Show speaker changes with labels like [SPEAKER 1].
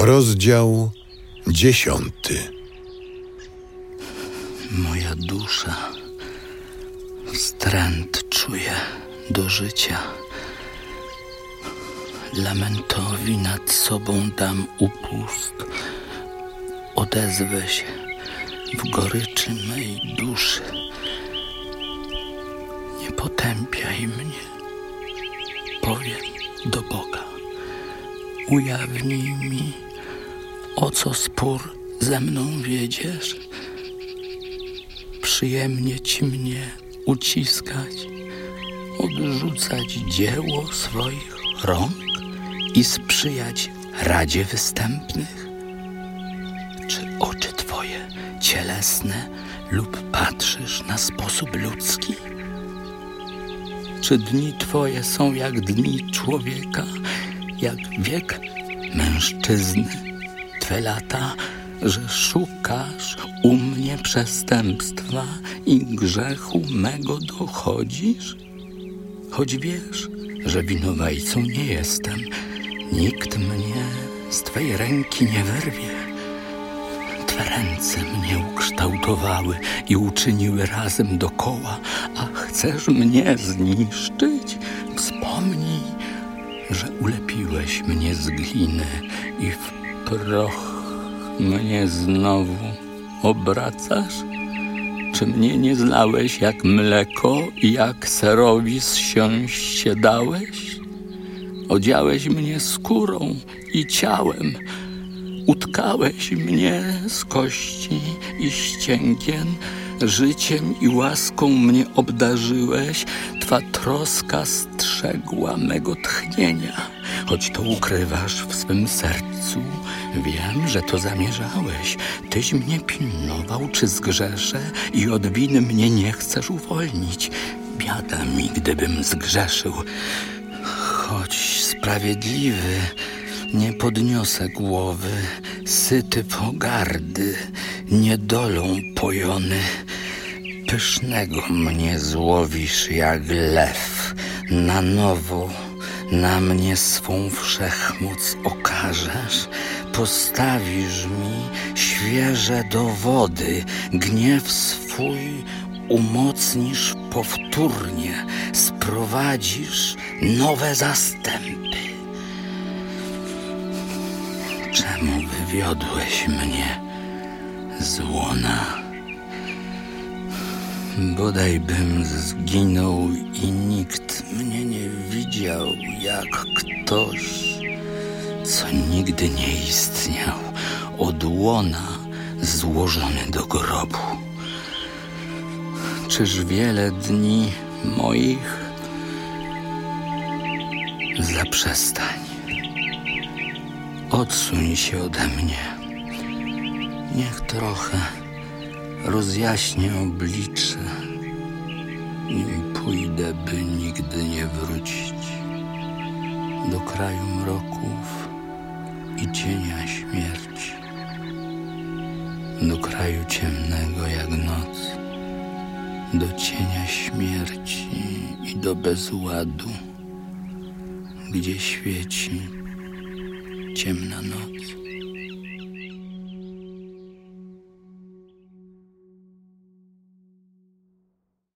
[SPEAKER 1] Rozdział dziesiąty.
[SPEAKER 2] Moja dusza wstręt czuje do życia. Lamentowi nad sobą dam upust. Odezwę się w goryczy mej duszy. Nie potępiaj mnie, powiem do Boga. Ujawnij mi, o co spór ze mną wiedziesz. Przyjemnie ci mnie uciskać, odrzucać dzieło swoich rąk i sprzyjać radzie występnych? Czy oczy twoje cielesne lub patrzysz na sposób ludzki? Czy dni twoje są jak dni człowieka, jak wiek mężczyzny? Twe lata, że szukasz u mnie przestępstwa i grzechu mego dochodzisz? Choć wiesz, że winowajcą nie jestem, nikt mnie z Twej ręki nie wyrwie. Twe ręce mnie ukształtowały i uczyniły razem dokoła, a chcesz mnie zniszczyć? Wspomnij, że ulepiłeś mnie z gliny i w proch mnie znowu obracasz? Czy mnie nie znałeś jak mleko i jak serowi zsiąść się dałeś? Odziałeś mnie skórą i ciałem, utkałeś mnie z kości i ścięgien, życiem i łaską mnie obdarzyłeś, Twa troska strzegła mego tchnienia. Choć to ukrywasz w swym sercu, wiem, że to zamierzałeś. Tyś mnie pilnował, czy zgrzeszę i od winy mnie nie chcesz uwolnić. Biada mi, gdybym zgrzeszył. Choć sprawiedliwy, nie podniosę głowy, syty pogardy, niedolą pojony. Pysznego mnie złowisz jak lew, na nowo na mnie swą wszechmoc okażesz, postawisz mi świeże dowody, gniew swój umocnisz powtórnie, sprowadzisz nowe zastępy. Czemu wywiodłeś mnie z łona? Bodajbym zginął i nikt mnie nie widział, jak ktoś, co nigdy nie istniał, od łona złożony do grobu. Czyż wiele dni moich zaprzestań? Odsuń się ode mnie. Niech trochę rozjaśnię oblicze, pójdę, by nigdy nie wrócić do kraju mroków i cienia śmierci, do kraju ciemnego jak noc, do cienia śmierci i do bezładu, gdzie świeci ciemna noc.